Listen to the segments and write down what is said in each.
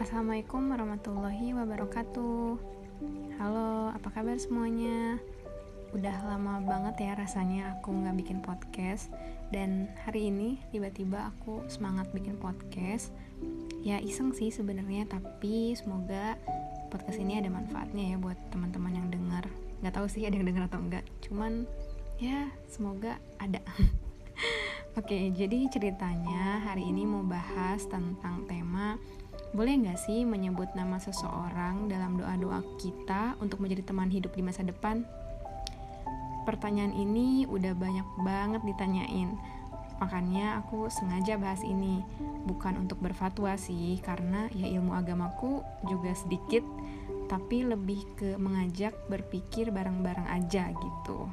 Assalamualaikum warahmatullahi wabarakatuh. Halo, apa kabar semuanya? Udah lama banget ya rasanya aku nggak bikin podcast. Dan hari ini tiba-tiba aku semangat bikin podcast. Ya iseng sih sebenarnya, tapi semoga podcast ini ada manfaatnya ya buat teman-teman yang dengar Gak tahu sih ada yang dengar atau enggak Cuman ya semoga ada. Oke, jadi ceritanya hari ini mau bahas tentang tema boleh nggak sih menyebut nama seseorang dalam doa-doa kita untuk menjadi teman hidup di masa depan? Pertanyaan ini udah banyak banget ditanyain. Makanya aku sengaja bahas ini, bukan untuk berfatwa sih, karena ya ilmu agamaku juga sedikit, tapi lebih ke mengajak berpikir bareng-bareng aja gitu.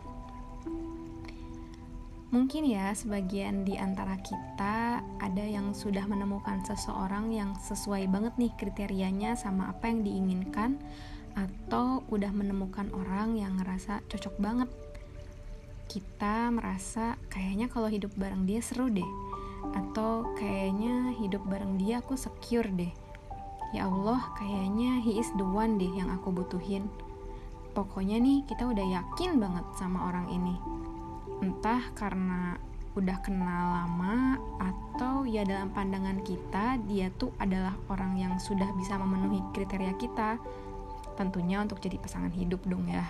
Mungkin ya, sebagian di antara kita ada yang sudah menemukan seseorang yang sesuai banget nih kriterianya sama apa yang diinginkan, atau udah menemukan orang yang ngerasa cocok banget. Kita merasa kayaknya kalau hidup bareng dia seru deh, atau kayaknya hidup bareng dia aku secure deh. Ya Allah, kayaknya he is the one deh yang aku butuhin. Pokoknya nih, kita udah yakin banget sama orang ini entah karena udah kenal lama atau ya dalam pandangan kita dia tuh adalah orang yang sudah bisa memenuhi kriteria kita. Tentunya untuk jadi pasangan hidup dong ya.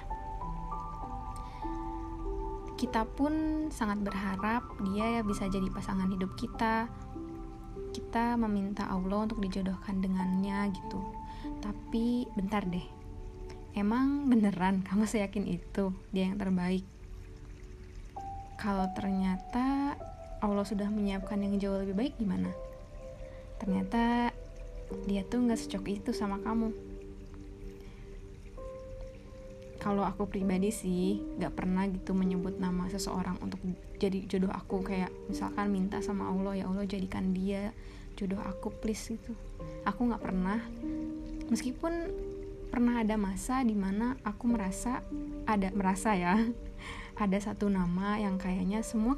Kita pun sangat berharap dia bisa jadi pasangan hidup kita. Kita meminta Allah untuk dijodohkan dengannya gitu. Tapi bentar deh emang beneran? Kamu seyakin itu? Dia yang terbaik kalau ternyata Allah sudah menyiapkan yang jauh lebih baik gimana? Ternyata dia tuh nggak secok itu sama kamu. Kalau aku pribadi sih nggak pernah gitu menyebut nama seseorang untuk jadi jodoh aku kayak misalkan minta sama Allah ya Allah jadikan dia jodoh aku please gitu. Aku nggak pernah meskipun pernah ada masa di mana aku merasa ada merasa ya ada satu nama yang kayaknya semua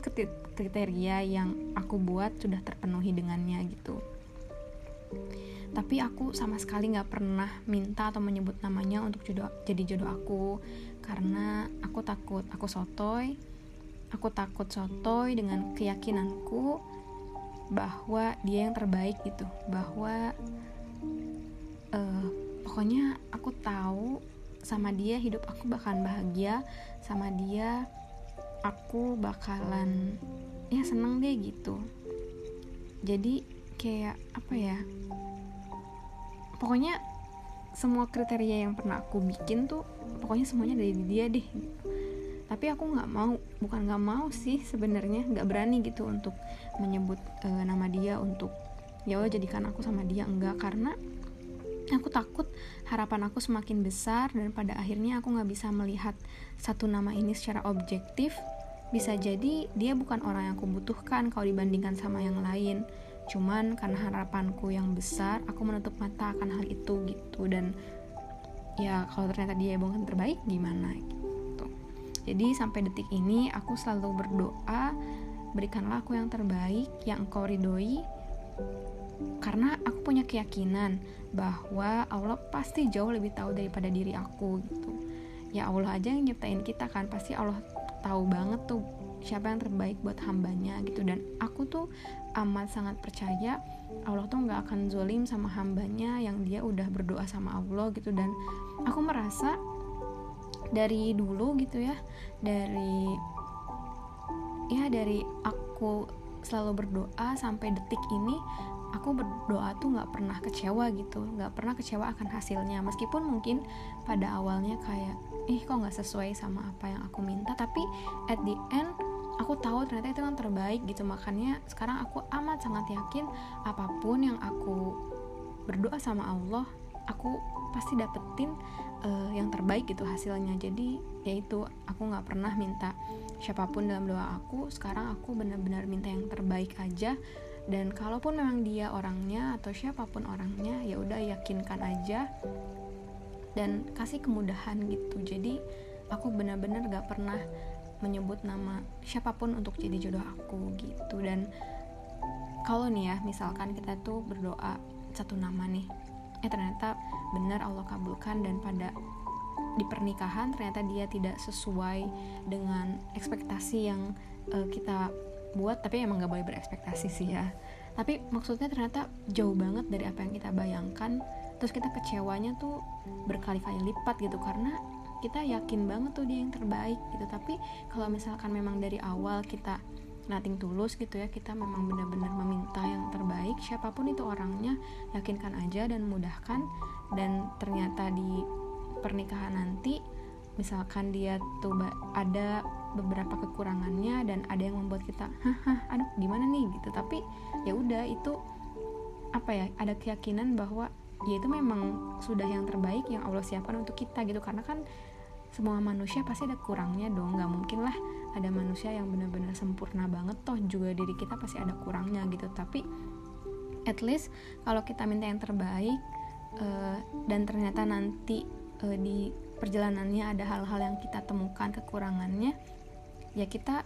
kriteria yang aku buat sudah terpenuhi dengannya gitu. Tapi aku sama sekali nggak pernah minta atau menyebut namanya untuk jodoh, jadi jodoh aku. Karena aku takut aku sotoy aku takut sotoy dengan keyakinanku bahwa dia yang terbaik gitu. Bahwa uh, pokoknya aku tahu sama dia hidup aku bakalan bahagia sama dia aku bakalan ya seneng deh gitu. Jadi kayak apa ya pokoknya semua kriteria yang pernah aku bikin tuh pokoknya semuanya dari dia deh tapi aku nggak mau bukan nggak mau sih sebenarnya nggak berani gitu untuk menyebut uh, nama dia untuk ya Allah jadikan aku sama dia enggak. Karena aku takut harapan aku semakin besar dan pada akhirnya aku nggak bisa melihat satu nama ini secara objektif. Bisa jadi dia bukan orang yang aku butuhkan kalau dibandingkan sama yang lain. Cuman karena harapanku yang besar aku menutup mata akan hal itu gitu. Dan ya kalau ternyata dia bukan terbaik gimana gitu. Jadi sampai detik ini aku selalu berdoa berikanlah aku yang terbaik yang engkau ridhoi karena aku punya keyakinan bahwa Allah pasti jauh lebih tahu daripada diri aku gitu. Ya Allah aja yang nyiptain kita kan pasti Allah tahu banget tuh siapa yang terbaik buat hambanya gitu. Dan aku tuh amat sangat percaya Allah tuh nggak akan zolim sama hambanya yang dia udah berdoa sama Allah gitu. Dan aku merasa dari dulu gitu ya dari ya dari aku selalu berdoa sampai detik ini aku berdoa tuh nggak pernah kecewa gitu nggak pernah kecewa akan hasilnya. Meskipun mungkin pada awalnya kayak ih kok nggak sesuai sama apa yang aku minta tapi at the end aku tahu ternyata itu yang terbaik gitu. Makanya sekarang aku amat sangat yakin apa pun yang aku berdoa sama Allah aku pasti dapetin uh, yang terbaik gitu hasilnya. Jadi yaitu aku nggak pernah minta siapa pun dalam doa aku. Sekarang aku benar-benar minta yang terbaik aja dan kalaupun memang dia orangnya atau siapa pun orangnya ya udah yakinkan aja dan kasih kemudahan gitu. Jadi aku benar-benar gak pernah menyebut nama siapa pun untuk jadi jodoh aku gitu. Dan kalau nih ya misalkan kita tuh berdoa satu nama nih eh ternyata benar Allah kabulkan dan pada di pernikahan ternyata dia tidak sesuai dengan ekspektasi yang uh, kita buat tapi emang nggak boleh berekspektasi sih ya. Tapi maksudnya ternyata jauh banget dari apa yang kita bayangkan. Terus kita kecewanya tuh berkali-kali lipat gitu karena kita yakin banget tuh dia yang terbaik gitu. Tapi kalau misalkan memang dari awal kita nating tulus gitu ya kita memang benar-benar meminta yang terbaik siapa pun itu orangnya yakinkan aja dan mudahkan. Dan ternyata di pernikahan nanti misalkan dia tuh ada beberapa kekurangannya dan ada yang membuat kita haha aduh gimana nih? Gitu. Tapi ya udah itu apa ya ada keyakinan bahwa ya itu memang sudah yang terbaik yang Allah siapkan untuk kita gitu. Karena kan semua manusia pasti ada kurangnya dong. Nggak mungkin lah ada manusia yang benar-benar sempurna banget toh juga diri kita pasti ada kurangnya gitu. Tapi at least kalau kita minta yang terbaik uh, dan ternyata nanti uh, di perjalanannya ada hal-hal yang kita temukan kekurangannya ya kita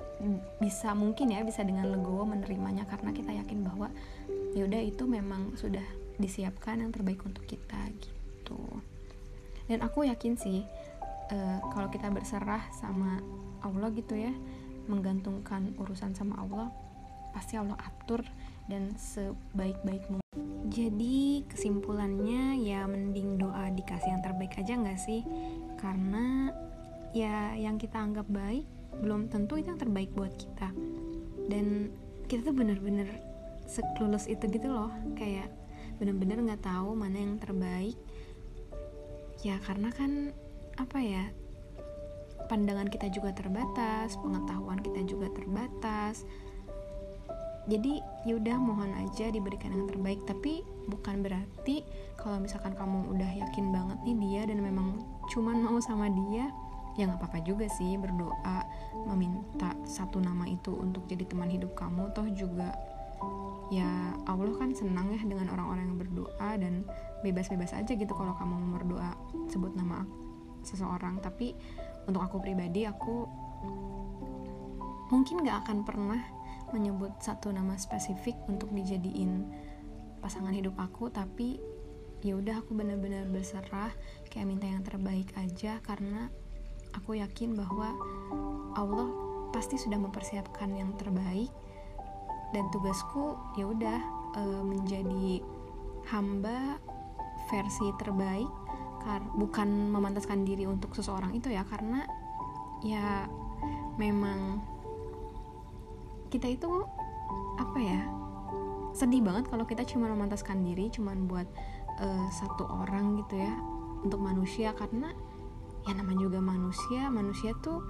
bisa mungkin ya bisa dengan legowo menerimanya karena kita yakin bahwa ya udah itu memang sudah disiapkan yang terbaik untuk kita gitu. Dan aku yakin sih uh, kalau kita berserah sama Allah gitu ya menggantungkan urusan sama Allah pasti Allah atur dan sebaik-baik mungkin. Jadi kesimpulannya ya mending doa dikasih yang terbaik aja nggak sih? Karena ya yang kita anggap baik belum tentu itu yang terbaik buat kita. Dan kita tuh bener-bener seklulus itu gitu loh. Kayak bener-bener nggak tahu mana yang terbaik. Ya karena kan apa ya pandangan kita juga terbatas pengetahuan kita juga terbatas. Jadi yaudah mohon aja diberikan yang terbaik. Tapi bukan berarti kalau misalkan kamu udah yakin banget nih dia dan memang cuman mau sama dia ya nggak apa-apa juga sih berdoa meminta satu nama itu untuk jadi teman hidup kamu. Toh juga ya Allah kan senang ya dengan orang-orang yang berdoa dan bebas-bebas aja gitu kalau kamu mau berdoa sebut nama seseorang. Tapi untuk aku pribadi aku mungkin gak akan pernah menyebut satu nama spesifik untuk dijadiin pasangan hidup aku. Tapi ya udah aku benar-benar berserah kayak minta yang terbaik aja. Karena aku yakin bahwa Allah pasti sudah mempersiapkan yang terbaik. Dan tugasku ya udah e, menjadi hamba versi terbaik bukan memantaskan diri untuk seseorang itu ya karena ya memang kita itu apa ya sedih banget kalau kita cuma memantaskan diri cuma buat uh, satu orang gitu ya untuk manusia. Karena ya namanya juga manusia. Manusia tuh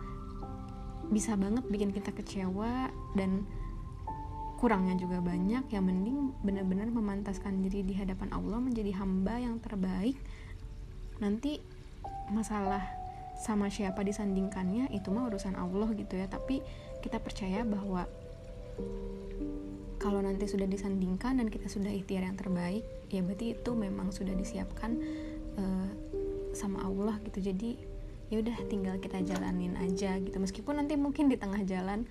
bisa banget bikin kita kecewa dan kurangnya juga banyak. Yang mending benar-benar memantaskan diri di hadapan Allah menjadi hamba yang terbaik. Nanti masalah sama siapa disandingkannya itu mah urusan Allah gitu ya. Tapi kita percaya bahwa kalau nanti sudah disandingkan dan kita sudah ikhtiar yang terbaik ya berarti itu memang sudah disiapkan uh, sama Allah gitu. Jadi ya udah tinggal kita jalanin aja gitu. Meskipun nanti mungkin di tengah jalan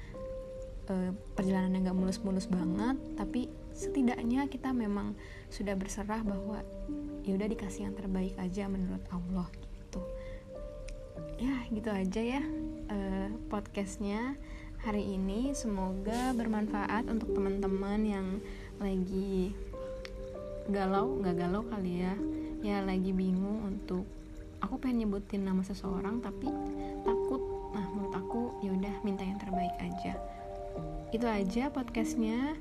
uh, perjalanannya nggak mulus-mulus banget tapi setidaknya kita memang sudah berserah bahwa ya udah dikasih yang terbaik aja menurut Allah gitu. Ya gitu aja ya uh, podcastnya hari ini. Semoga bermanfaat untuk teman-teman yang lagi galau nggak galau kali ya. Ya lagi bingung untuk aku pengen nyebutin nama seseorang tapi takut nah menurut aku ya udah minta yang terbaik aja itu aja podcastnya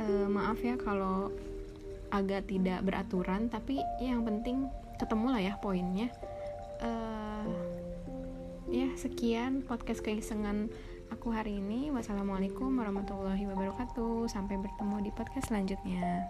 e, maaf ya kalau agak tidak beraturan tapi ya yang penting ketemu lah ya poinnya e, ya sekian podcast keisengan aku hari ini. Wassalamualaikum warahmatullahi wabarakatuh. Sampai bertemu di podcast selanjutnya.